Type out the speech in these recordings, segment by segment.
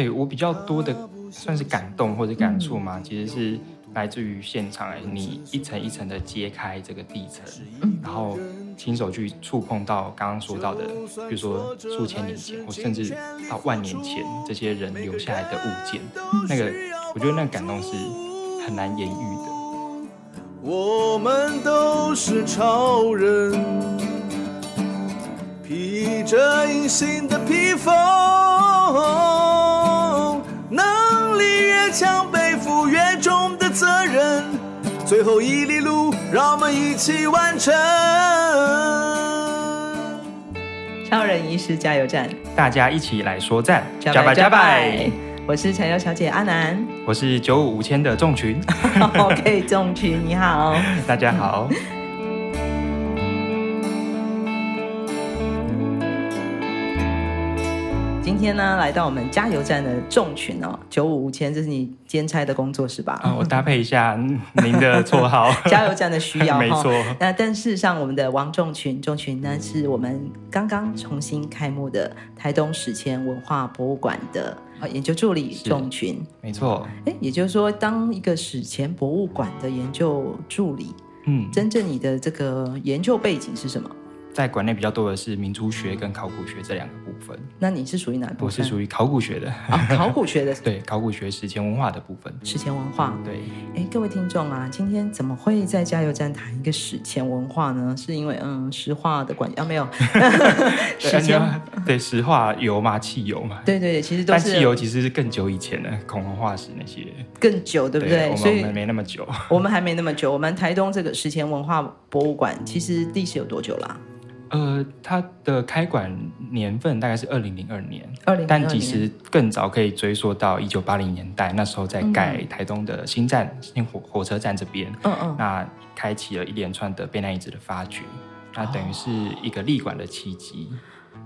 对我比较多的算是感动或者感触嘛，嗯、其实是来自于现场，你一层一层的揭开这个地层，嗯、然后亲手去触碰到刚刚说到的，比如说数千年前或甚至到万年前这些人留下来的物件，嗯、那个我觉得那个感动是很难言喻的。我们都是超人，披着隐形的披风，越强，背负越重的责任。最后一里路，让我们一起完成。超人医师加油站，大家一起来说赞，加拜加拜。我是柴油小姐阿南，我是九五五千的众群。OK，众群你好，大家好。今天呢，来到我们加油站的众群哦，九五五千，这是你兼差的工作是吧？啊，我搭配一下您的绰号，加油站的需要，没错。那但事实上，我们的王仲群，仲群呢，是我们刚刚重新开幕的台东史前文化博物馆的研究助理，仲群，没错。哎，也就是说，当一个史前博物馆的研究助理，嗯，真正你的这个研究背景是什么？在馆内比较多的是民族学跟考古学这两个部分。那你是属于哪部分？我是属于考古学的。哦，考古学的。对，考古学史前文化的部分。史前文化。对。哎，各位听众啊，今天怎么会在加油站谈一个史前文化呢？是因为嗯，石化的关系啊？没有。史前对石化油嘛，汽油嘛。对对对，其实都是。但汽油其实是更久以前的恐龙化石那些。更久，对不对？对，所以我们没那么久。我们还没那么久。我们台东这个史前文化博物馆，其实历史有多久啦？呃，它的开馆年份大概是二零零二年，二零但其实更早可以追溯到一九八零年代，那时候在盖台东的新站、嗯、新火火车站这边，嗯嗯，那开启了一连串的贝奈遗址的发掘，那等于是一个立馆的契机。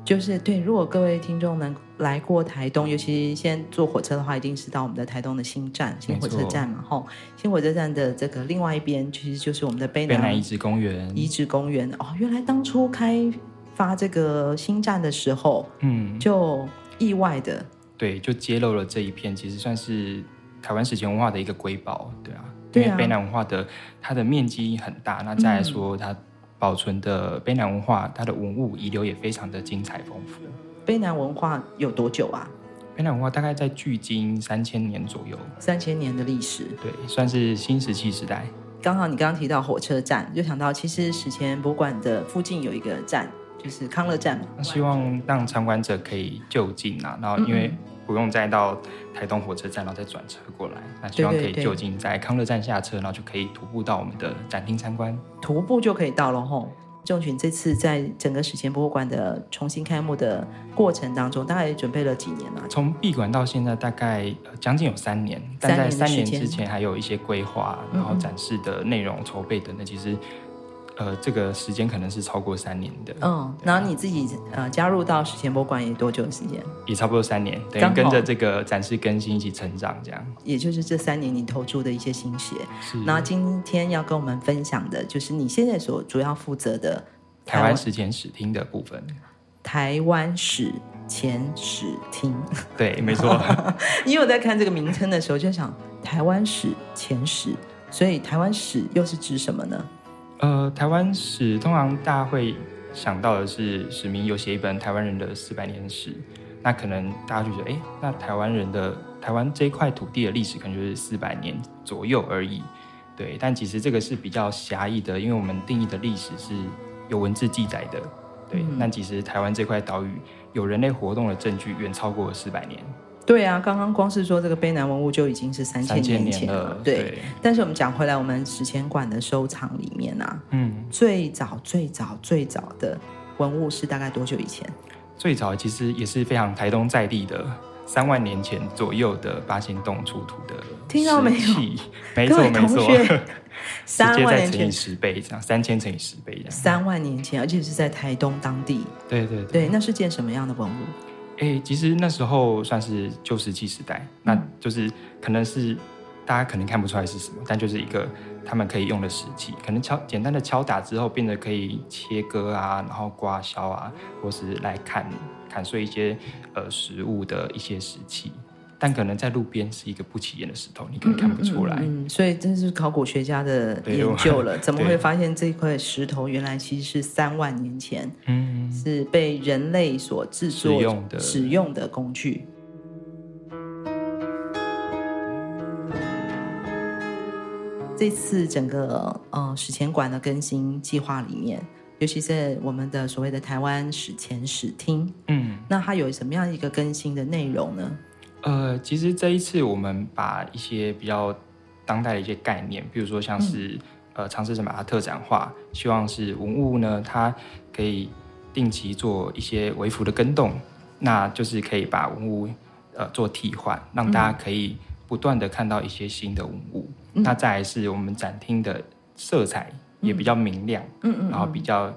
就是对，如果各位听众能来过台东，尤其先坐火车的话，一定是到我们的台东的新站、新火车站嘛。吼，新火车站的这个另外一边，其实就是我们的卑南遗址公园。遗址公园哦，原来当初开发这个新站的时候，嗯，就意外的，对，就揭露了这一片，其实算是台湾史前文化的一个瑰宝，对啊，对啊，因为卑南文化的它的面积很大，那再来说它。保存的卑南文化，它的文物遗留也非常的精彩丰富。卑南文化有多久啊？卑南文化大概在距今三千年左右，三千年的历史，对，算是新石器时代。刚好你刚刚提到火车站，就想到其实史前博物馆的附近有一个站，就是康乐站嘛。希望让参观者可以就近啊，然后因为、嗯。不用再到台东火车站，然后再转车过来。那希望可以就近在康乐站下车，然后就可以徒步到我们的展厅参观。徒步就可以到了吼。仲群这次在整个史前博物馆的重新开幕的过程当中，大概准备了几年啊？从闭馆到现在大概将近有三年，但在三年之前还有一些规划，然后展示的内容筹备等等，其实。呃，这个时间可能是超过三年的。嗯，然后你自己呃加入到史前博物馆也多久的时间？也差不多三年，等于跟着这个展示更新一起成长，这样。也就是这三年你投注的一些心血。是。那今天要跟我们分享的就是你现在所主要负责的台湾史前史厅的部分。台湾史前史厅。对，没错。因为我在看这个名称的时候就想，台湾史前史，所以台湾史又是指什么呢？呃，台湾史通常大家会想到的是史明有写一本台湾人的四百年史，那可能大家就觉得，哎，那台湾人的台湾这一块土地的历史可能就是四百年左右而已，对。但其实这个是比较狭义的，因为我们定义的历史是有文字记载的，对。嗯、但其实台湾这块岛屿有人类活动的证据远超过四百年。对啊，刚刚光是说这个卑南文物就已经是三千年前了，了对。对，但是我们讲回来，我们史前馆的收藏里面啊，嗯，最早最早最早的文物是大概多久以前？最早其实也是非常台东在地的，三万年前左右的八仙洞出土的。听到没有？没错 没错，三万年前乘以十倍这样，三千乘以十倍这样。三万年前，而且是在台东当地。对对对，对，那是件什么样的文物？哎，其实那时候算是旧石器时代，嗯、那就是可能是大家可能看不出来是什么，但就是一个他们可以用的石器，可能敲简单的敲打之后，变得可以切割啊，然后刮削啊，或是来砍砍碎一些呃食物的一些石器。但可能在路边是一个不起眼的石头，你可能看不出来。嗯，嗯，嗯，所以这是考古学家的研究了，怎么会发现这块石头原来其实是三万年前，嗯，是被人类所制作用的使用的工具。这次整个呃史前馆的更新计划里面，尤其是我们的所谓的台湾史前史厅，嗯，那它有什么样一个更新的内容呢？呃，其实这一次我们把一些比较当代的一些概念，比如说像是、嗯、呃尝试着把它特展化，希望是文物呢，它可以定期做一些微幅的跟动，那就是可以把文物呃做替换，让大家可以不断的看到一些新的文物。嗯、那再来是我们展厅的色彩也比较明亮，嗯嗯，然后比较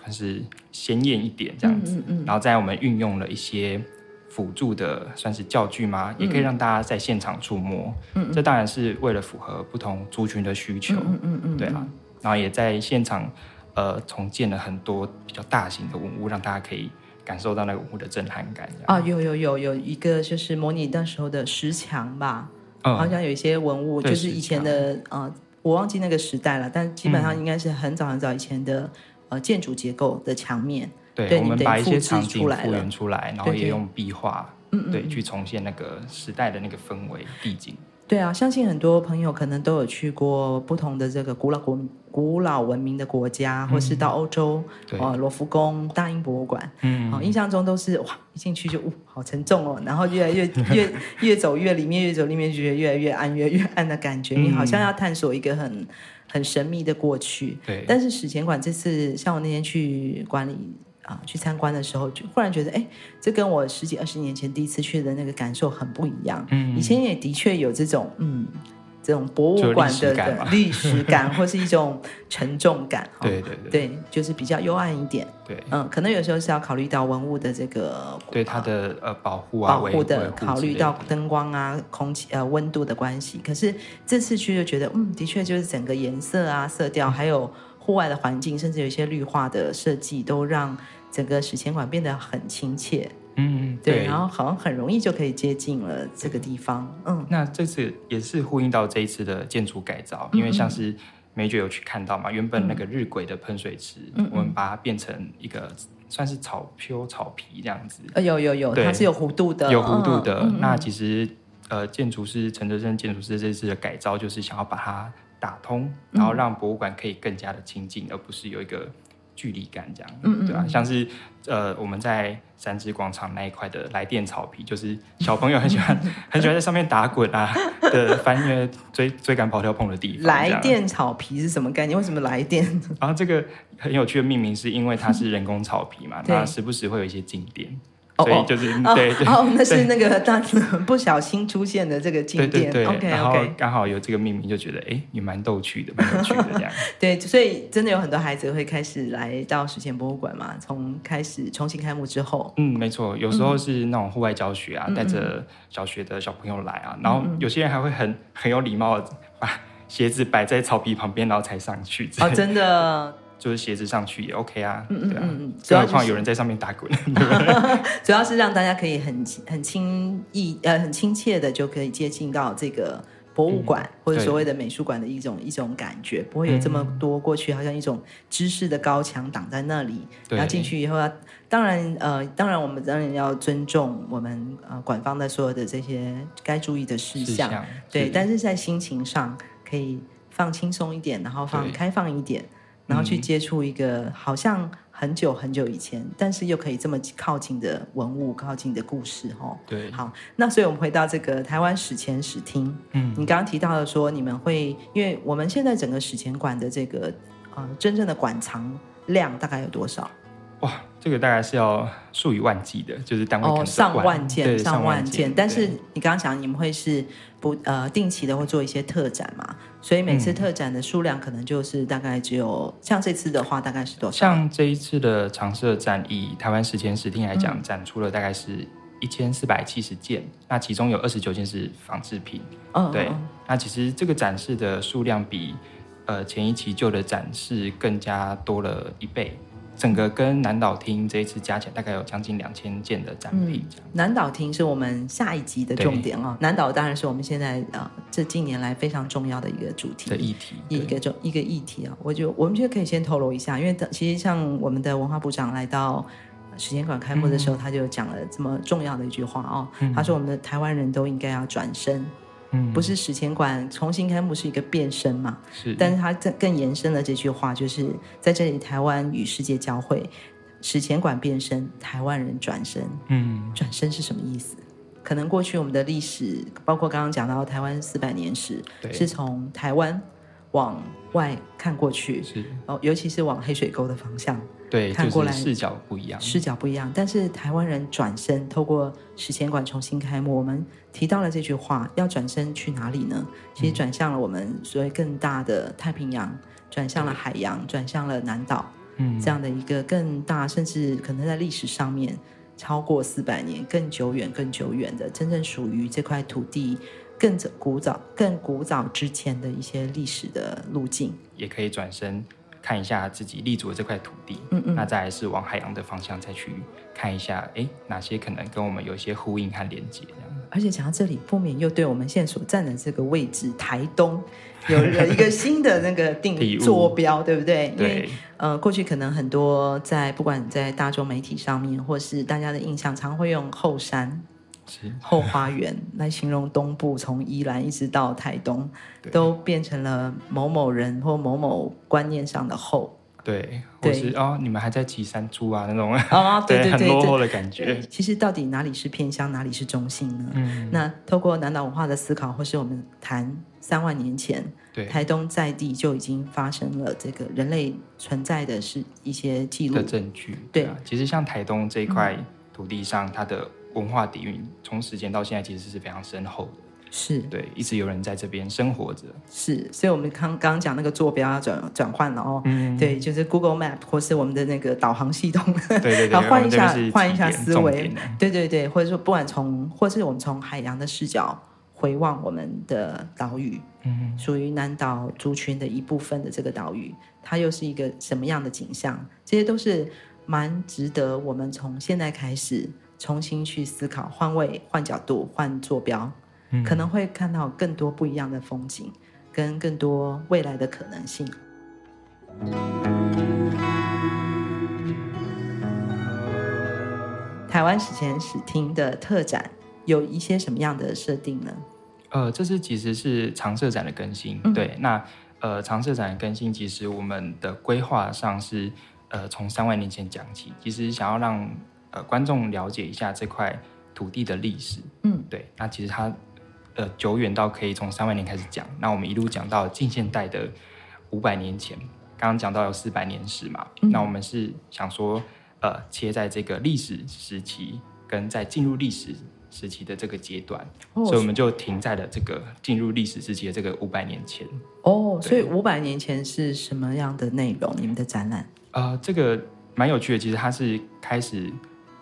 还是鲜艳一点这样子，嗯嗯，嗯，然后在我们运用了一些。辅助的算是教具吗？也可以让大家在现场触摸。嗯，这当然是为了符合不同族群的需求。嗯嗯嗯，对啊。然后也在现场，呃，重建了很多比较大型的文物，让大家可以感受到那个文物的震撼感。啊，有有有有一个就是模拟那时候的石墙吧，嗯，好像有一些文物，就是以前的呃，我忘记那个时代了，但基本上应该是很早很早以前的呃建筑结构的墙面。对，对，我们把一些场景复原出来，然后也用壁画，嗯对，去重现那个时代的那个氛围地景。对啊，相信很多朋友可能都有去过不同的这个古老国、古老文明的国家，或是到欧洲，呃，罗浮宫、大英博物馆，嗯，印象中都是哇，一进去就呜，好沉重哦，然后越来越越越走越里面，越走里面就觉得越来越暗，越来越暗的感觉，你好像要探索一个很很神秘的过去。对，但是史前馆这次，像我那天去管理。啊，去参观的时候，就忽然觉得，哎，这跟我十几二十年前第一次去的那个感受很不一样。嗯，以前也的确有这种，嗯，这种博物馆的历史 感，或是一种沉重感。对对对，对，就是比较幽暗一点。对，嗯，可能有时候是要考虑到文物的这个对它的呃保护啊，保护的考虑到灯光啊、空气呃温度的关系。可是这次去就觉得，嗯，的确就是整个颜色啊、色调，还有户外的环境，甚至有一些绿化的设计，都让。整个史前馆变得很亲切，嗯，对，对，然后好像很容易就可以接近了这个地方，嗯。那这次也是呼应到这一次的建筑改造，嗯、因为像是梅姐有去看到嘛，原本那个日晷的喷水池，嗯，我们把它变成一个算是草丘草皮这样子，呃，有有有，它是有弧度的，有弧度的。嗯、那其实呃，建筑师陈德生建筑师这次的改造，就是想要把它打通，然后让博物馆可以更加的亲近，而不是有一个。距离感这样，嗯嗯，对吧、啊？像是呃，我们在三芝广场那一块的来电草皮，就是小朋友很喜欢 很喜欢在上面打滚啊 的翻越追追赶跑跳碰的地方。来电草皮是什么概念？为什么来电？然后这个很有趣的命名，是因为它是人工草皮嘛，它时不时会有一些静电。所以就是哦对对哦，那是那个当时不小心出现的这个景点，对对对，OK OK，然后刚好有这个命名，就觉得哎，也蛮逗趣的，蛮有趣的这样。对，所以真的有很多孩子会开始来到史前博物馆嘛，从开始重新开幕之后，嗯，没错，有时候是那种户外教学啊，带着小学的小朋友来啊，然后有些人还会很很有礼貌的把鞋子摆在草皮旁边，然后才上去。哦，真的。就是鞋子上去也 OK 啊，嗯嗯嗯，更何况有人在上面打滚 主要是让大家可以很很轻易呃很亲切的就可以接近到这个博物馆、嗯、或者所谓的美术馆的一种一种感觉，不会有这么多过去好像一种知识的高墙挡在那里，然后进去以后要当然呃当然我们当然要尊重我们呃馆方的所有的这些该注意的事项对，但是在心情上可以放轻松一点，然后放开放一点。然后去接触一个好像很久很久以前，但是又可以这么靠近的文物、靠近的故事，哦，对，好，那所以我们回到这个台湾史前史厅。嗯，你刚刚提到的说，你们会，因为我们现在整个史前馆的这个呃真正的馆藏量大概有多少？哇，这个大概是要数以万计的，就是单位哦，上万件，上万件。但是你刚刚讲，你们会是不呃定期的会做一些特展嘛？所以每次特展的数量可能就是大概只有、嗯、像这次的话，大概是多少？像这一次的常设展，以台湾史前史厅来讲，嗯、展出了大概是一千四百七十件，那其中有二十九件是仿制品。嗯，对。那其实这个展示的数量比呃前一期旧的展示更加多了一倍。整个跟南岛厅这一次加起来，大概有将近两千件的展品。嗯、南岛厅是我们下一集的重点哦。南岛当然是我们现在啊、呃，这近年来非常重要的一个主题的议题，一个重一个议题啊。我就我们觉得可以先透露一下，因为其实像我们的文化部长来到时间馆开幕的时候，嗯、他就讲了这么重要的一句话哦。嗯、他说：“我们的台湾人都应该要转身。”嗯，不是史前馆重新开幕是一个变身嘛？是，但是它更更延伸了这句话，就是在这里台湾与世界交汇，史前馆变身，台湾人转身。嗯，转身是什么意思？可能过去我们的历史，包括刚刚讲到台湾四百年史，是从台湾往外看过去，是哦，尤其是往黑水沟的方向。对，看过来视角不一样，视角不一样。但是台湾人转身，透过史前馆重新开幕，我们提到了这句话：要转身去哪里呢？其实转向了我们所谓更大的太平洋，转向了海洋，转向了南岛，嗯，这样的一个更大，甚至可能在历史上面超过四百年、更久远、更久远的，真正属于这块土地更古早、更古早之前的一些历史的路径，也可以转身。看一下自己立足的这块土地，嗯嗯，那再来是往海洋的方向再去看一下，哎，哪些可能跟我们有一些呼应和连接这样。而且讲到这里，不免又对我们现在所站的这个位置，台东有了一个 新的那个定坐标，对不对？因为呃，过去可能很多在不管在大众媒体上面，或是大家的印象，常会用后山。后花园 来形容东部，从宜兰一直到台东，都变成了某某人或某某观念上的后。对，或是对哦，你们还在骑山猪啊那种 啊，对对对，很落后的感觉。其实到底哪里是偏乡，哪里是中性呢？嗯，那透过南岛文化的思考，或是我们谈三万年前，对台东在地就已经发生了这个人类存在的是一些记录的证据。对，其实像台东这一块土地上，嗯、它的。文化底蕴从时间到现在其实是非常深厚的，是对，一直有人在这边生活着，是，所以我们刚刚讲那个坐标要转转换了哦，嗯，对，就是 Google Map 或是我们的那个导航系统，对对对，换一下换一下思维，对对对，或者说不管从或是我们从海洋的视角回望我们的岛屿，嗯，属于南岛族群的一部分的这个岛屿，它又是一个什么样的景象？这些都是蛮值得我们从现在开始。重新去思考，换位、换角度、换坐标，嗯、可能会看到更多不一样的风景，跟更多未来的可能性。台湾史前史厅的特展有一些什么样的设定呢？呃，这是其实是常设展的更新。嗯、对，那呃，常设展的更新，其实我们的规划上是呃，从三万年前讲起，其实想要让。呃，观众了解一下这块土地的历史，嗯，对，那其实它，呃，久远到可以从三万年开始讲，那我们一路讲到近现代的五百年前，刚刚讲到有四百年史嘛，嗯、那我们是想说，呃，切在这个历史时期跟在进入历史时期的这个阶段，哦、所以我们就停在了这个进入历史时期的这个五百年前。哦，所以五百年前是什么样的内容？你们的展览？呃，这个蛮有趣的，其实它是开始。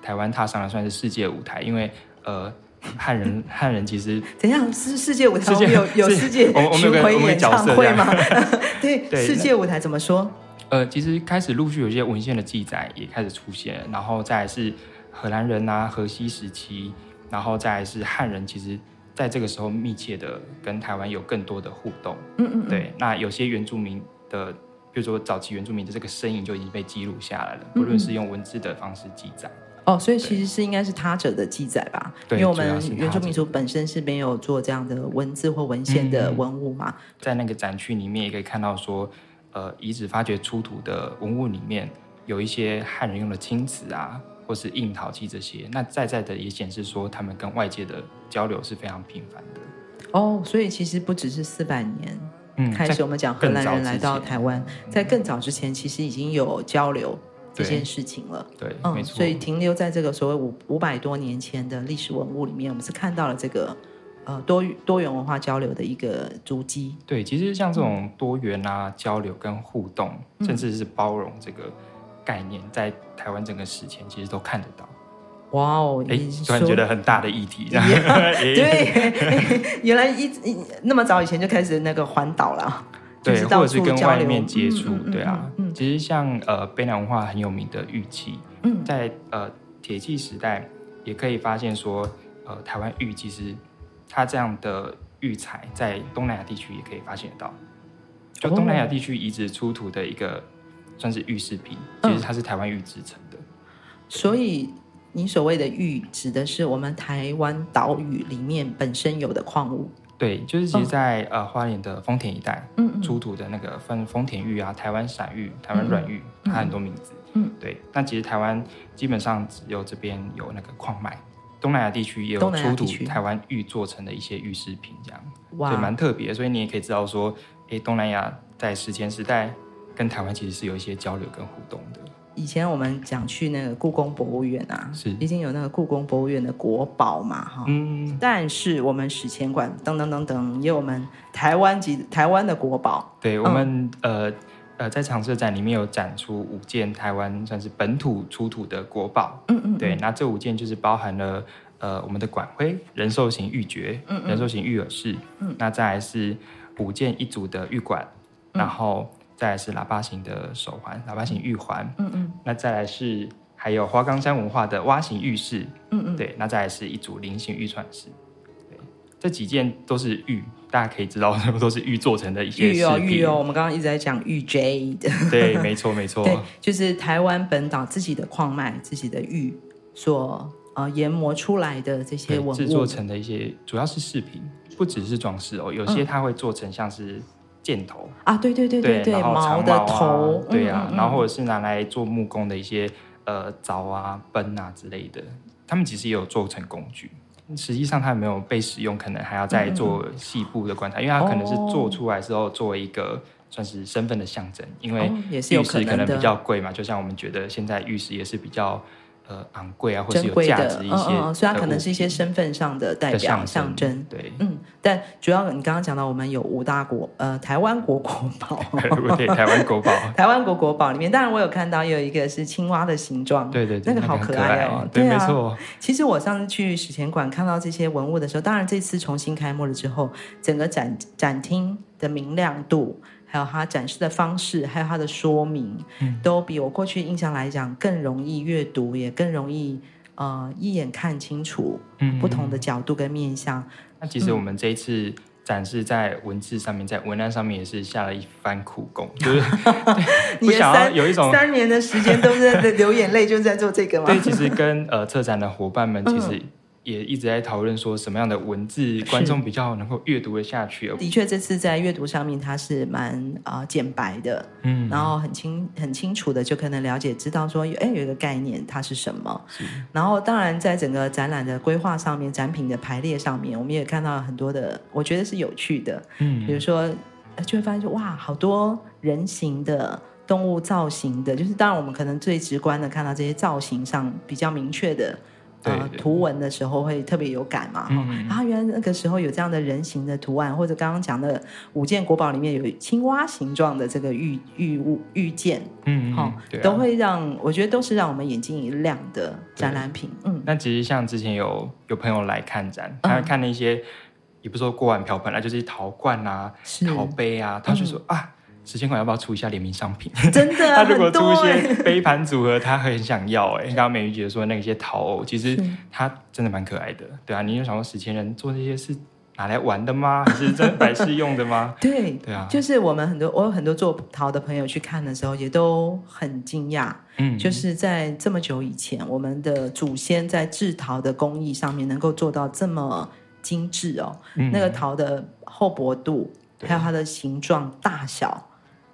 台湾踏上了算是世界舞台，因为呃，汉人 汉人其实怎样是世界舞台？我们有有世界巡回演唱会吗？对，对世界舞台怎么说？呃，其实开始陆续有一些文献的记载也开始出现，然后再来是荷兰人啊，河西时期，然后再来是汉人，其实在这个时候密切的跟台湾有更多的互动。嗯，嗯嗯，对，那有些原住民的，比如说早期原住民的这个身影就已经被记录下来了，不论是用文字的方式记载。哦，所以其实是应该是他者的记载吧？对，因为我们原住民族本身是没有做这样的文字或文献的文物嘛。嗯、在那个展区里面也可以看到说，呃，遗址发掘出土的文物里面有一些汉人用的青瓷啊，或是硬陶器这些，那在在的也显示说他们跟外界的交流是非常频繁的。哦，所以其实不只是四百年、嗯、开始，我们讲荷兰人来到台湾，在更早之前其实已经有交流。这件事情了，对，嗯，没错。所以停留在这个所谓五五百多年前的历史文物里面，我们是看到了这个呃多多元文化交流的一个足迹。对，其实像这种多元啊、嗯、交流跟互动，甚至是包容这个概念，在台湾整个史前其实都看得到。哇哦，哎，突然觉得很大的议题，这样 Yeah, 对，原来一一那么早以前就开始那个环岛了。对，或者是跟外面接触，对啊。嗯，其实像呃卑南文化很有名的玉器，嗯，在呃铁器时代也可以发现说，呃台湾玉其实它这样的玉材在东南亚地区也可以发现得到。就东南亚地区遗址出土的一个算是玉饰品，其实它是台湾玉制成的。所以你所谓的玉指的是我们台湾岛屿里面本身有的矿物。对，就是其实在，呃花莲的丰田一带，嗯，嗯，出土的那个分丰田玉啊，台湾闪玉、台湾软玉，它很多名字。嗯，对。那其实台湾基本上只有这边有那个矿脉，东南亚地区也有出土台湾玉做成的一些玉饰品，这样，哇，对，蛮特别。所以你也可以知道说，哎，东南亚在史前时代跟台湾其实是有一些交流跟互动的。以前我们讲去那个故宫博物院啊，是。已经有那个故宫博物院的国宝嘛，哈，嗯，但是我们史前馆等等等等，也有我们台湾籍台湾的国宝。对，我们、嗯、呃呃在常设展里面有展出五件台湾算是本土出土的国宝，嗯，嗯嗯，对，那这五件就是包含了呃我们的管徽人兽形玉玦，人兽形玉耳饰，嗯，那再来是五件一组的玉管，嗯、然后。再来是喇叭形的手环，喇叭形玉环。嗯嗯。那再来是还有花岗山文化的蛙形玉饰。嗯嗯。对，那再来是一组菱形玉串饰。对，这几件都是玉，大家可以知道，都是玉做成的一些。玉哦，玉哦，我们刚刚一直在讲玉 J 的。对，没错没错。对，就是台湾本岛自己的矿脉、自己的玉所呃研磨出来的这些文物，制作成的一些，主要是饰品，不只是装饰哦，有些它会做成像是。箭头啊，对对对对对，然后长矛啊，毛的头，对啊，嗯嗯嗯，然后或者是拿来做木工的一些呃凿啊、奔啊之类的，他们其实也有做成工具。实际上，它没有被使用，可能还要再做细部的观察，因为它可能是做出来之后作为一个算是身份的象征，因为玉石可能比较贵嘛，就像我们觉得现在玉石也是比较。呃，昂贵啊，或者有价值一些，嗯嗯，所以它可能是一些身份上的代表象征，对，嗯，但主要你刚刚讲到，我们有五大国，呃，台湾国国宝，对，台湾国宝，台湾国国宝里面，当然我有看到有一个是青蛙的形状，对对对，那个好可爱哦，对，没错。其实我上次去史前馆看到这些文物的时候，当然这次重新开幕了之后，整个展展厅的明亮度。还有它展示的方式，还有它的说明，嗯、都比我过去印象来讲更容易阅读，也更容易呃一眼看清楚不同的角度跟面向。嗯、那其实我们这一次展示在文字上面，在文案上面也是下了一番苦功，就是你想要有一种三年的时间都是在流眼泪，就是在做这个吗？对，其实跟呃策展的伙伴们其实、嗯。也一直在讨论说什么样的文字 观众比较能够阅读得下去。的确，这次在阅读上面它是蛮啊简白的，嗯，然后很清很清楚的就可能了解知道说，哎，有一个概念它是什么。然后当然在整个展览的规划上面，展品的排列上面，我们也看到很多的，我觉得是有趣的。嗯，比如说就会发现说，哇，好多人形的动物造型的，就是当然我们可能最直观的看到这些造型上比较明确的。对图文的时候会特别有感嘛？哈、嗯，然后原来那个时候有这样的人形的图案，或者刚刚讲的五件国宝里面有青蛙形状的这个玉玉物玉件，嗯，好、嗯，都会让我觉得都是让我们眼睛一亮的展览品。嗯，那其实像之前有有朋友来看展，他看那些、嗯、也不说锅碗瓢盆啊，就是陶罐啊、陶杯啊，他就说、嗯、啊。史前馆要不要出一下联名商品？真的，他如果出一些杯盘组合，他很想要哎。刚刚美玉姐说那些陶偶，其实它真的蛮可爱的。对啊，你有想过史前人做这些是拿来玩的吗？还是真摆饰用的吗？对对啊，就是我们很多我有很多做陶的朋友去看的时候，也都很惊讶。嗯，就是在这么久以前，我们的祖先在制陶的工艺上面能够做到这么精致哦。嗯，那个陶的厚薄度，还有它的形状大小。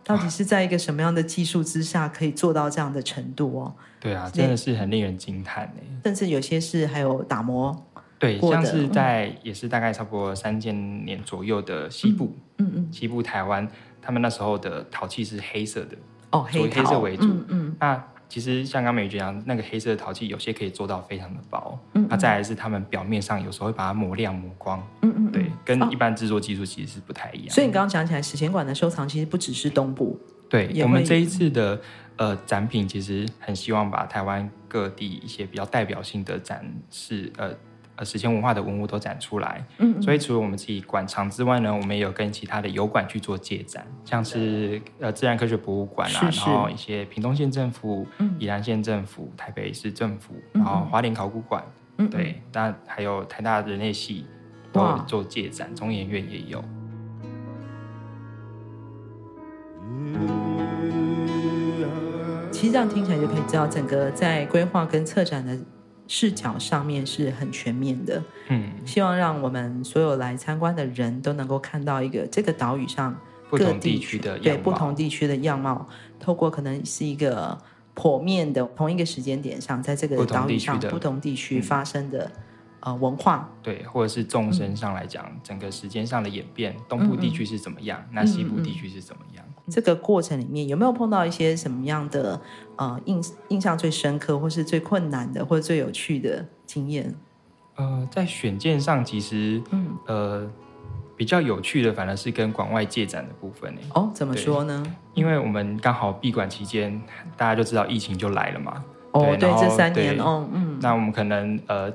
到底是在一个什么样的技术之下可以做到这样的程度哦？对啊，真的是很令人惊叹。甚至有些是还有打磨，对，像是在、嗯、也是大概差不多三千年左右的西部，嗯嗯，嗯。西部台湾，他们那时候的陶器是黑色的哦，黑，黑色为主，嗯，嗯。那其实像刚美玉讲，那个黑色的陶器有些可以做到非常的薄，嗯，那再来是他们表面上有时候会把它磨亮磨光，嗯嗯，对。跟一般制作技术其实是不太一样，所以你刚刚讲起来，史前馆的收藏其实不只是东部。对，我们这一次的呃展品，其实很希望把台湾各地一些比较代表性的展示，呃呃史前文化的文物都展出来。嗯，嗯，所以除了我们自己馆藏之外呢，我们也有跟其他的油馆去做借展，像是呃自然科学博物馆啊，是是。然后一些屏东县政府、嗯、宜兰县政府、台北市政府，然后花莲考古馆，对，那还有台大人类系都有做借展，中研院也有。其实这样听起来就可以知道，整个在规划跟策展的视角上面是很全面的。嗯，希望让我们所有来参观的人都能够看到一个这个岛屿上各地区的对不同地区的样貌，透过可能是一个剖面的同一个时间点上，在这个岛屿上不同地区发生的。呃，文化对，或者是纵深上来讲，嗯、整个时间上的演变，东部地区是怎么样？嗯、那西部地区是怎么样？这个过程里面有没有碰到一些什么样的呃印印象最深刻，或是最困难的，或者最有趣的经验？呃，在选件上，其实嗯呃比较有趣的，反而是跟馆外借展的部分呢。哦，怎么说呢？因为我们刚好闭馆期间，大家就知道疫情就来了嘛。哦，对，对这三年哦，嗯，那我们可能呃。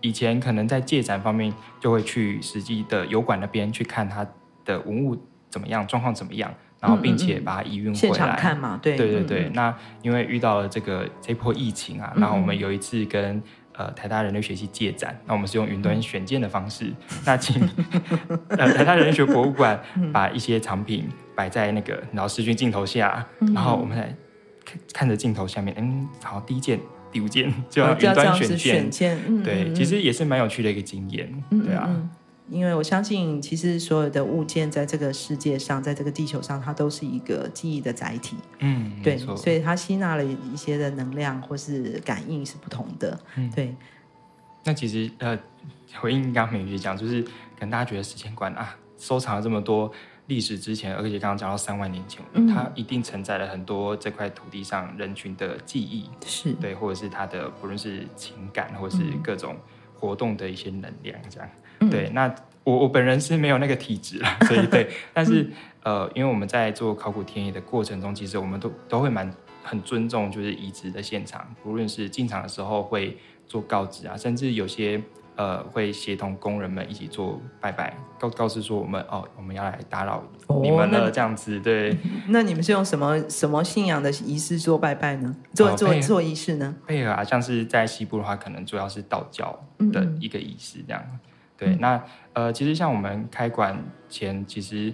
以前可能在借展方面，就会去实际的油管那边去看它的文物怎么样，状况怎么样，然后并且把它移运回来。现场看嘛，对。对对那因为遇到了这个这波疫情啊，然后我们有一次跟呃台大人类学系借展，那我们是用云端选件的方式，嗯、那请 呃台大人类学博物馆把一些藏品摆在那个然后视讯镜头下，然后我们来看看着镜头下面，嗯，好，第一件。第五件就要云端选件，嗯、对，其实也是蛮有趣的一个经验，嗯、对啊、嗯。因为我相信，其实所有的物件在这个世界上，在这个地球上，它都是一个记忆的载体，嗯，对，所以它吸纳了一些的能量或是感应是不同的，嗯，对。那其实呃，回应刚刚美瑜讲，就是可能大家觉得时间观啊，收藏了这么多。历史之前，而且刚刚讲到三万年前，嗯、它一定承载了很多这块土地上人群的记忆，是对，或者是它的不论是情感，或者是各种活动的一些能量，这样。嗯、对，那我我本人是没有那个体质啦，所以对，但是、嗯、呃，因为我们在做考古田野的过程中，其实我们都都会蛮很尊重，就是遗址的现场，不论是进场的时候会做告知啊，甚至有些。呃，会协同工人们一起做拜拜，告告知说我们哦，我们要来打扰你们了，这样子、哦、对。那你们是用什么什么信仰的仪式做拜拜呢？做、呃、做做仪式呢？配合啊，像是在西部的话，可能主要是道教的一个仪式这样。嗯嗯对，那呃，其实像我们开馆前，其实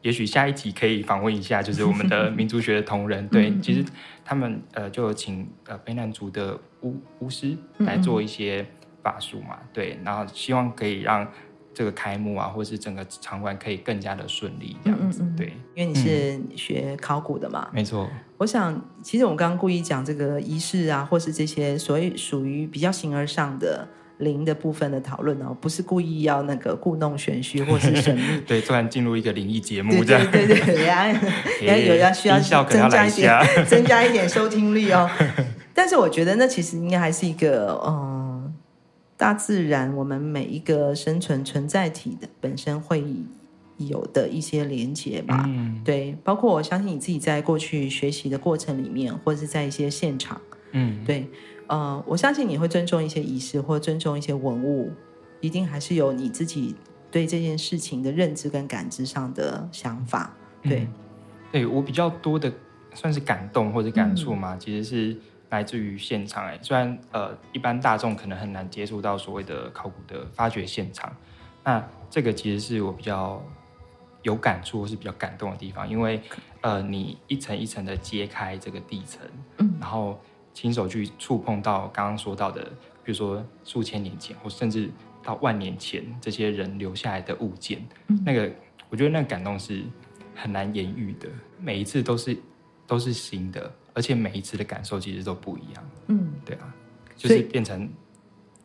也许下一集可以访问一下，就是我们的民族学的同仁，对，其实他们呃就有请呃卑南族的巫巫师来做一些。法术嘛，对，然后希望可以让这个开幕啊，或是整个场馆可以更加的顺利，这样子，嗯嗯嗯对。因为你是学考古的嘛，没错。我想，其实我们刚刚故意讲这个仪式啊，或是这些所谓属于比较形而上的灵的部分的讨论哦，不是故意要那个故弄玄虚或是神秘，对，突然进入一个灵异节目这样，对对对，要 要有要需要增加一点，增加一点收听率哦。但是我觉得那其实应该还是一个嗯。大自然，我们每一个生存存在体的本身会有的一些连接吧。嗯，对，包括我相信你自己在过去学习的过程里面，或者是在一些现场，嗯，对，呃，我相信你会尊重一些仪式，或尊重一些文物，一定还是有你自己对这件事情的认知跟感知上的想法。对，嗯，对我比较多的算是感动或者感触嘛，嗯，其实是。来自于现场哎，虽然呃一般大众可能很难接触到所谓的考古的发掘现场，那这个其实是我比较有感触或是比较感动的地方，因为呃你一层一层的揭开这个地层，嗯，然后亲手去触碰到刚刚说到的，比如说数千年前或甚至到万年前这些人留下来的物件，嗯，那个我觉得那个感动是很难言喻的，每一次都是都是新的。而且每一次的感受其实都不一样，嗯，对啊，就是变成，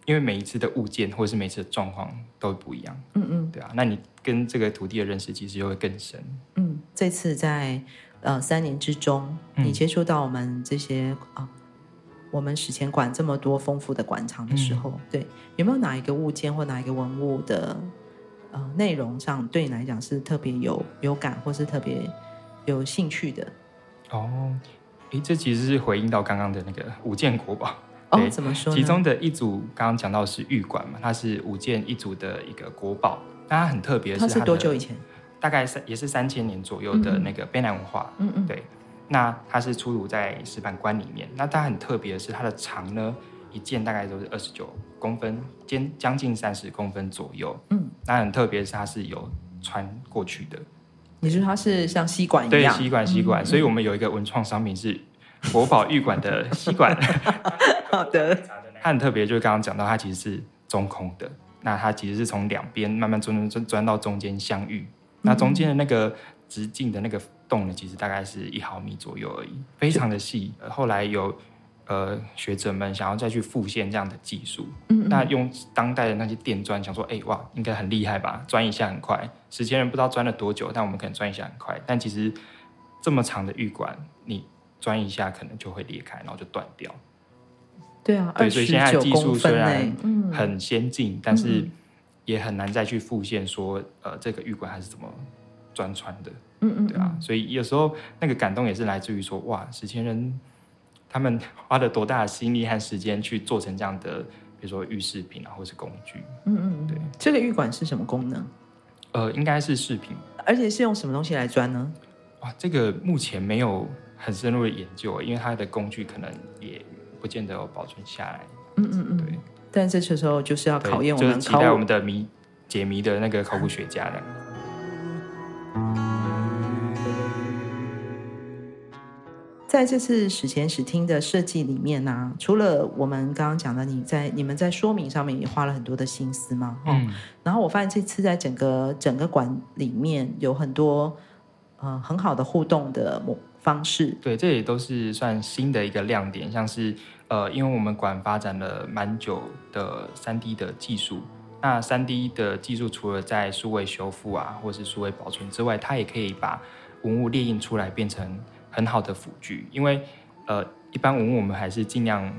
因为每一次的物件或者是每一次的状况都不一样，嗯嗯，对啊，那你跟这个土地的认识其实就会更深，嗯，这次在呃三年之中，你接触到我们这些啊、呃，我们史前馆这么多丰富的馆藏的时候，嗯、对，有没有哪一个物件或哪一个文物的呃内容上对你来讲是特别有有感或是特别有兴趣的？哦。诶，这其实是回应到刚刚的那个五件国宝，哦，怎么说？其中的一组刚刚讲到是玉馆嘛，它是五件一组的一个国宝。那它很特别的是它，它是多久以前？大概三也是三千年左右的那个卑南文化。嗯嗯，对。那它是出土在石板棺里面。那它很特别的是，它的长呢，一件大概都是二十九公分，肩将近三十公分左右。嗯，那很特别的是，它是有穿过去的。你说它是像吸管一样？对，吸管吸管。嗯、所以我们有一个文创商品是国宝玉管的吸管。好的。它很特别，就是刚刚讲到，它其实是中空的。那它其实是从两边慢慢钻钻钻到中间相遇。那中间的那个直径的那个洞呢，其实大概是一毫米左右而已，非常的细。后来有呃学者们想要再去复现这样的技术，嗯嗯，那用当代的那些电钻，想说，哎、欸、哇，应该很厉害吧？钻一下很快。史前人不知道钻了多久，但我们可能钻一下很快。但其实这么长的玉管，你钻一下可能就会裂开，然后就断掉。对啊，对，所以现在技术虽然很先进，嗯，但是也很难再去复现说，呃，这个玉管它是怎么钻穿的，嗯嗯，对啊，所以有时候那个感动也是来自于说，哇，史前人他们花了多大的心力和时间去做成这样的，比如说玉饰品啊，或是工具，嗯嗯，对，这个玉管是什么功能？呃，应该是饰品，而且是用什么东西来钻呢？哇，这个目前没有很深入的研究，因为它的工具可能也。不见得有保存下来，嗯嗯嗯，对。但这时候就是要考验我们，就是期待我们的谜解谜的那个考古学家的。在这次史前史厅的设计里面呢、啊，除了我们刚刚讲的，你在你们在说明上面也花了很多的心思嘛，嗯。然后我发现这次在整个整个馆里面有很多呃很好的互动的模方式对，这也都是算新的一个亮点，像是呃，因为我们馆发展了蛮久的三 D 的技术，那三 D 的技术除了在数位修复啊，或是数位保存之外，它也可以把文物列印出来，变成很好的辅具。因为呃，一般文物我们还是尽量。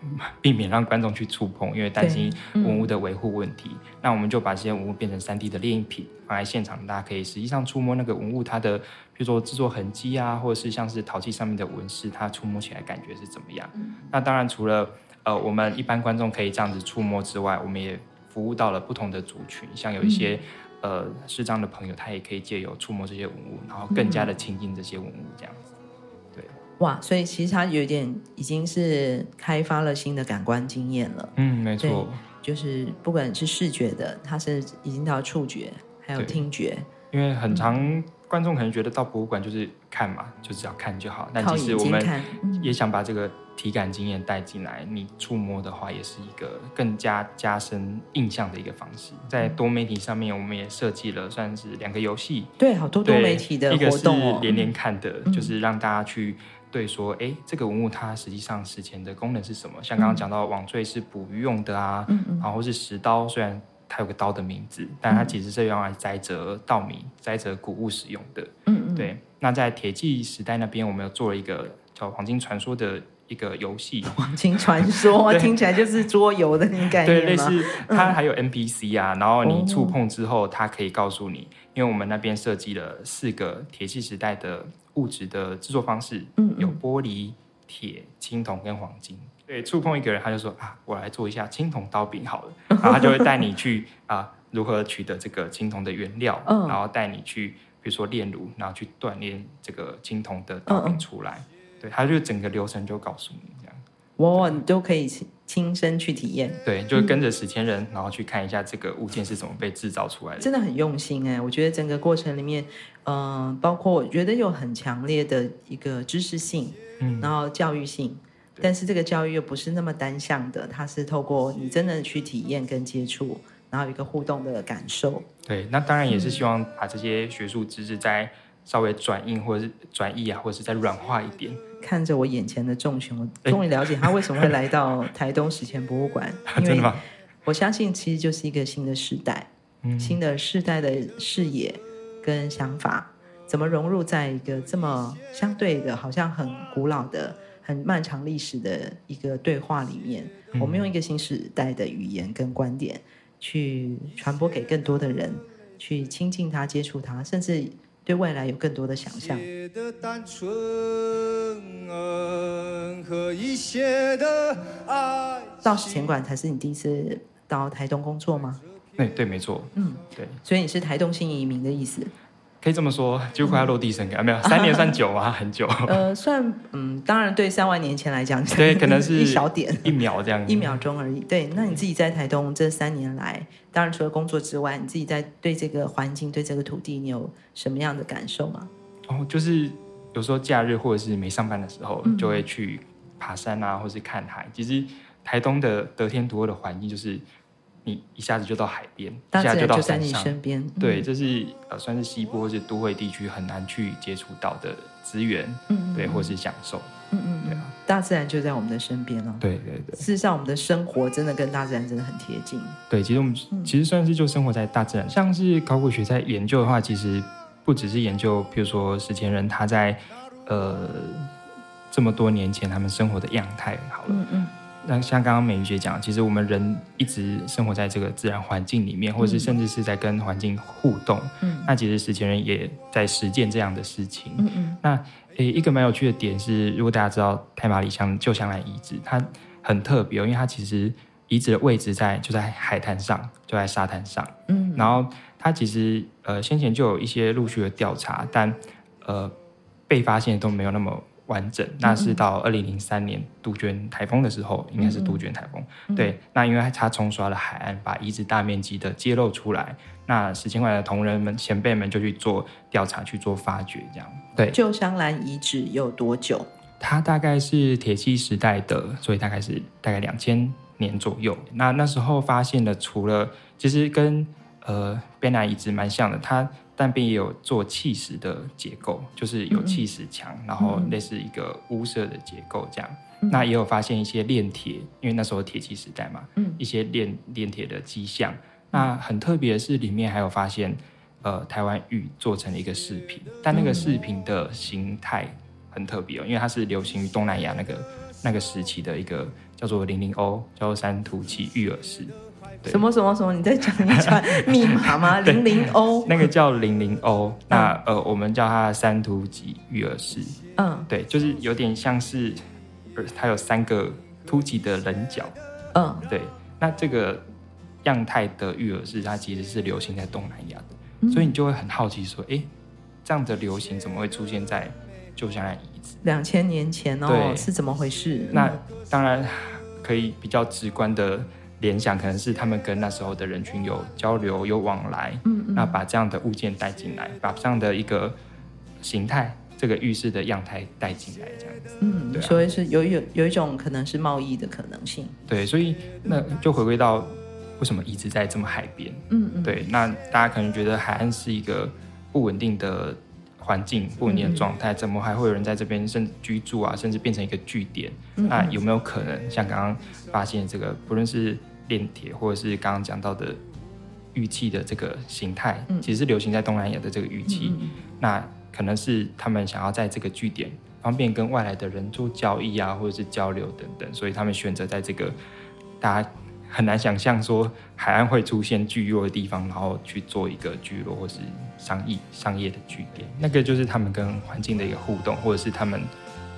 避免让观众去触碰，因为担心文物的维护问题。嗯、那我们就把这些文物变成三 D 的列印品，放在现场，大家可以实际上触摸那个文物它的，比如说制作痕迹啊，或者是像是陶器上面的纹饰，它触摸起来感觉是怎么样？嗯、那当然，除了呃我们一般观众可以这样子触摸之外，我们也服务到了不同的族群，像有一些、嗯、呃视障的朋友，他也可以借由触摸这些文物，然后更加的亲近这些文物，这样子。哇，所以其实他有点已经是开发了新的感官经验了。嗯，没错，就是不管是视觉的，他是已经到触觉，还有听觉。因为很常观众可能觉得到博物馆就是看嘛，就只要看就好。但其实我们也想把这个体感经验带进来。你触摸的话，也是一个更加加深印象的一个方式。在多媒体上面，我们也设计了算是两个游戏。对，好多多媒体的活动哦。一个是连连看的，嗯、就是让大家去。对，说，哎，这个文物它实际上史前的功能是什么？像刚刚讲到网坠是捕鱼用的啊，嗯嗯，然后是石刀，虽然它有个刀的名字，但它其实是用来摘折稻米、摘折谷物使用的。嗯嗯，对。那在铁器时代那边，我们有做了一个叫《黄金传说》的一个游戏。黄金传说听起来就是桌游的那种感觉。对，类似它还有 NPC 啊，然后你触碰之后，它可以告诉你，因为我们那边设计了四个铁器时代的。物质的制作方式，嗯，有玻璃、铁、青铜跟黄金。对，触碰一个人，他就说啊，我来做一下青铜刀柄好了，然后他就会带你去 啊，如何取得这个青铜的原料，嗯，然后带你去，比如说炼炉，然后去锻炼这个青铜的刀柄出来。嗯，对，他就整个流程就告诉你这样。哇，你都可以亲身去体验，对，就跟着史前人，然后去看一下这个物件是怎么被制造出来的，真的很用心哎！我觉得整个过程里面，嗯、呃，包括我觉得有很强烈的一个知识性，嗯，然后教育性，但是这个教育又不是那么单向的，它是透过你真的去体验跟接触，然后有一个互动的感受。对，那当然也是希望把这些学术知识再稍微转硬或者是转译啊，或者是再软化一点。看着我眼前的众雄，我终于了解他为什么会来到台东史前博物馆。因为我相信，其实就是一个新的时代，嗯、新的世代的视野跟想法，怎么融入在一个这么相对的，好像很古老的、很漫长历史的一个对话里面，嗯、我们用一个新时代的语言跟观点去传播给更多的人，去亲近他、接触他，甚至。对未来有更多的想象。到史前馆才是你第一次到台东工作吗？对对，没错。嗯，对。所以你是台东新移民的意思？可以这么说，就快要落地生根，嗯、没有三年算久吗？很久。呃，算嗯，当然对三万年前来讲，对，可能是一小点，一秒这样，一秒钟而已。对，那你自己在台东这三年来，当然除了工作之外，你自己在对这个环境、对这个土地，你有什么样的感受吗？哦，就是有时候假日或者是没上班的时候，嗯、就会去爬山啊，或是看海。其实台东的得天独厚的环境就是。你一下子就到海边，一下就到山上，嗯、对，这是呃，算是西部或是都会地区很难去接触到的资源，嗯，对，或是享受，嗯嗯，对啊，大自然就在我们的身边哦，对对对，事实上，我们的生活真的跟大自然真的很贴近，对，其实我们其实算是就生活在大自然，嗯、像是考古学在研究的话，其实不只是研究，比如说史前人他在呃这么多年前他们生活的样态，好了，嗯嗯。那像刚刚美瑜姐讲，其实我们人一直生活在这个自然环境里面，或者是甚至是在跟环境互动。嗯，那其实史前人也在实践这样的事情。嗯嗯。那诶，一个蛮有趣的点是，如果大家知道太马里乡旧香兰遗址，它很特别哦，因为它其实遗址的位置在就在海滩上，就在沙滩上。嗯。然后它其实呃先前就有一些陆续的调查，但呃被发现都没有那么。完整，那是到二零零三年杜鹃台风的时候，应该是杜鹃台风。嗯、对，那因为它冲刷了海岸，把遗址大面积的揭露出来，那史前馆的同仁们、前辈们就去做调查，去做发掘，这样。对，旧香兰遗址有多久？它大概是铁器时代的，所以大概是大概两千年左右。那那时候发现的，除了其实跟呃卑南遗址蛮像的，它。但并也有做砌石的结构，就是有砌石墙，嗯、然后类似一个屋舍的结构这样。嗯、那也有发现一些炼铁，因为那时候铁器时代嘛，嗯、一些炼炼铁的迹象。嗯、那很特别的是，里面还有发现，呃，台湾玉做成了一个饰品，但那个饰品的形态很特别哦，因为它是流行于东南亚那个那个时期的一个叫做零零欧，叫做三突起玉耳饰。什么什么什么？你再讲一串密码吗？零零 O，，那个叫零零 O，。那呃，我们叫它三突脊玉耳饰。嗯，对，就是有点像是，它有三个凸起的棱角。嗯，对。那这个样态的育儿室，它其实是流行在东南亚的，嗯、所以你就会很好奇说，哎，这样的流行怎么会出现在旧香兰遗址？两千年前哦，是怎么回事？那当然可以比较直观的。联想可能是他们跟那时候的人群有交流、有往来，嗯嗯，那把这样的物件带进来，把这样的一个形态、这个浴室的样态带进来，这样子，嗯，对啊，所以是有有有一种可能是贸易的可能性，对，所以那就回归到为什么一直在这么海边，嗯嗯，对，那大家可能觉得海岸是一个不稳定的环境、不稳定的状态，怎么还会有人在这边甚至居住啊，甚至变成一个据点？那有没有可能像刚刚发现这个，不论是炼铁，或者是刚刚讲到的玉器的这个形态，嗯、其实是流行在东南亚的这个玉器。嗯、那可能是他们想要在这个据点方便跟外来的人做交易啊，或者是交流等等，所以他们选择在这个大家很难想象说海岸会出现聚落的地方，然后去做一个聚落或是商业商业的据点。那个就是他们跟环境的一个互动，或者是他们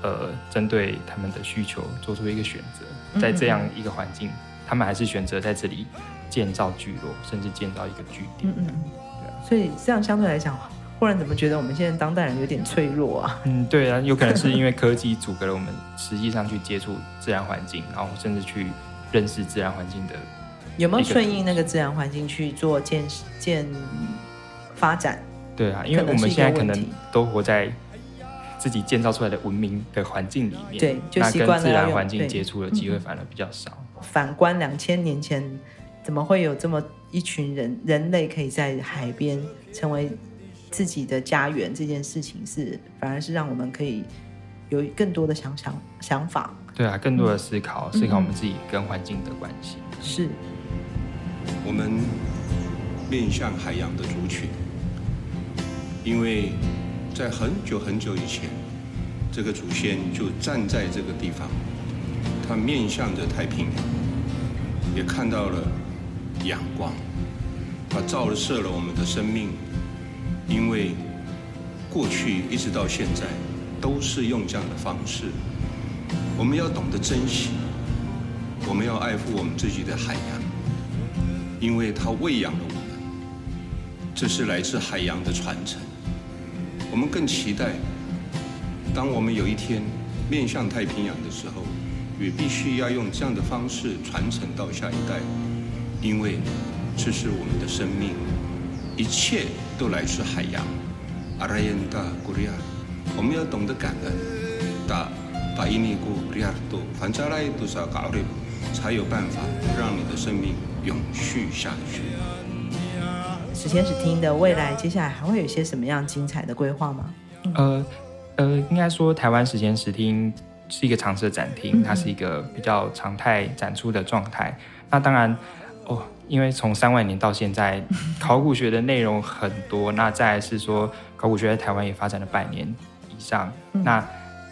呃针对他们的需求做出一个选择，在这样一个环境。他们还是选择在这里建造聚落，甚至建造一个据点。嗯嗯，对啊。所以这样相对来讲，忽然怎么觉得我们现在当代人有点脆弱啊？嗯，对啊，有可能是因为科技阻隔了我们实际上去接触自然环境，然后甚至去认识自然环境的。有没有顺应那个自然环境去做建建发展？对啊，因为我们现在可能都活在自己建造出来的文明的环境里面，对，那跟自然环境接触的机会反而比较少。反观两千年前，怎么会有这么一群人人类可以在海边成为自己的家园？这件事情是反而是让我们可以有更多的想想想法。对啊，更多的思考，嗯、思考我们自己跟环境的关系。是，我们面向海洋的族群，因为在很久很久以前，这个祖先就站在这个地方。他面向着太平洋，也看到了阳光，它照射了我们的生命，因为过去一直到现在，都是用这样的方式。我们要懂得珍惜，我们要爱护我们自己的海洋，因为它喂养了我们。这是来自海洋的传承。我们更期待，当我们有一天面向太平洋的时候，也必须要用这样的方式传承到下一代，因为这是我们的生命，一切都来自海洋。阿拉耶达古利亚，我们要懂得感恩。达巴伊尼古利亚多凡扎来多少高利，才有办法让你的生命永续下去。史前史听的未来，接下来还会有一些什么样精彩的规划吗？呃呃，应该说台湾史前史厅是一个常设展厅，它是一个比较常态展出的状态。那当然哦。因为从三万年到现在，考古学的内容很多。那再来是说，考古学在台湾也发展了百年以上，那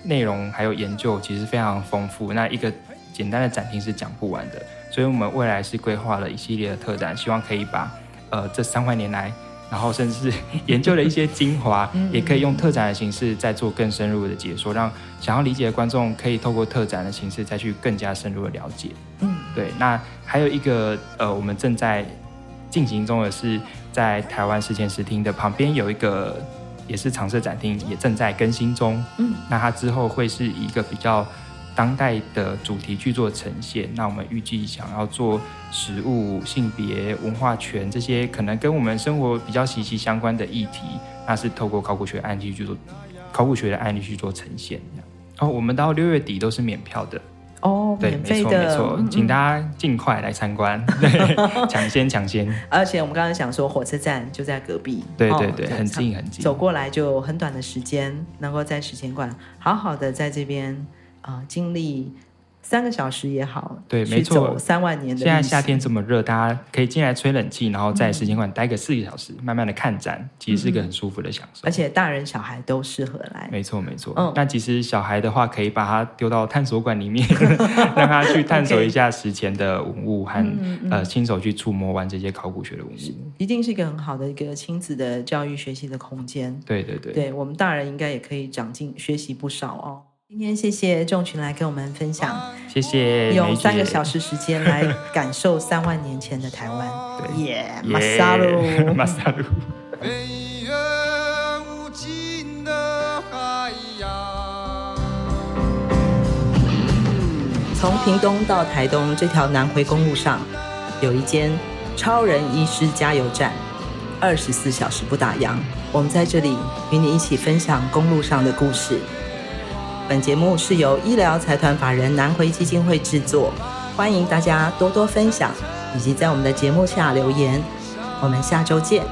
内容还有研究其实非常丰富。那一个简单的展厅是讲不完的，所以我们未来是规划了一系列的特展，希望可以把呃这三万年来，然后甚至是 研究了一些精华，也可以用特展的形式再做更深入的解说，让想要理解的观众可以透过特展的形式再去更加深入的了解。嗯，对，那。还有一个呃，我们正在进行中的是，在台湾史前史厅的旁边有一个也是常设展厅，也正在更新中。嗯，那它之后会是一个比较当代的主题去做呈现。那我们预计想要做食物、性别、文化权这些可能跟我们生活比较息息相关的议题，那是透过考古学案例去做考古学的案例去做呈现。哦，我们到六月底都是免票的。哦，对，免费的，没错，没错，请大家尽快来参观，嗯、对，抢先抢先。而且我们刚刚想说，火车站就在隔壁，对对对，很近很近，走过来就很短的时间，能够在史前馆好好的在这边啊、呃、经历。三个小时也好，对，没错，三万年的。现在夏天这么热，大家可以进来吹冷气，然后在时间馆待个四个小时，慢慢的看展，其实是一个很舒服的享受。而且大人小孩都适合来。没错没错，嗯。那其实小孩的话，可以把他丢到探索馆里面，让他去探索 一下史前的文物和呃亲手去触摸完这些考古学的文物，一定是一个很好的一个亲子的教育学习的空间。对对对，对我们大人应该也可以长进学习不少哦。今天谢谢仲群来跟我们分享，谢谢用三个小时时间来感受 三万年前的台湾。对，耶，马萨鲁，马萨鲁。从屏东到台东这条南回公路上，有一间超人医师加油站，二十四小时不打烊。我们在这里与你一起分享公路上的故事。本节目是由医疗财团法人南回基金会制作，欢迎大家多多分享，以及在我们的节目下留言。我们下周见。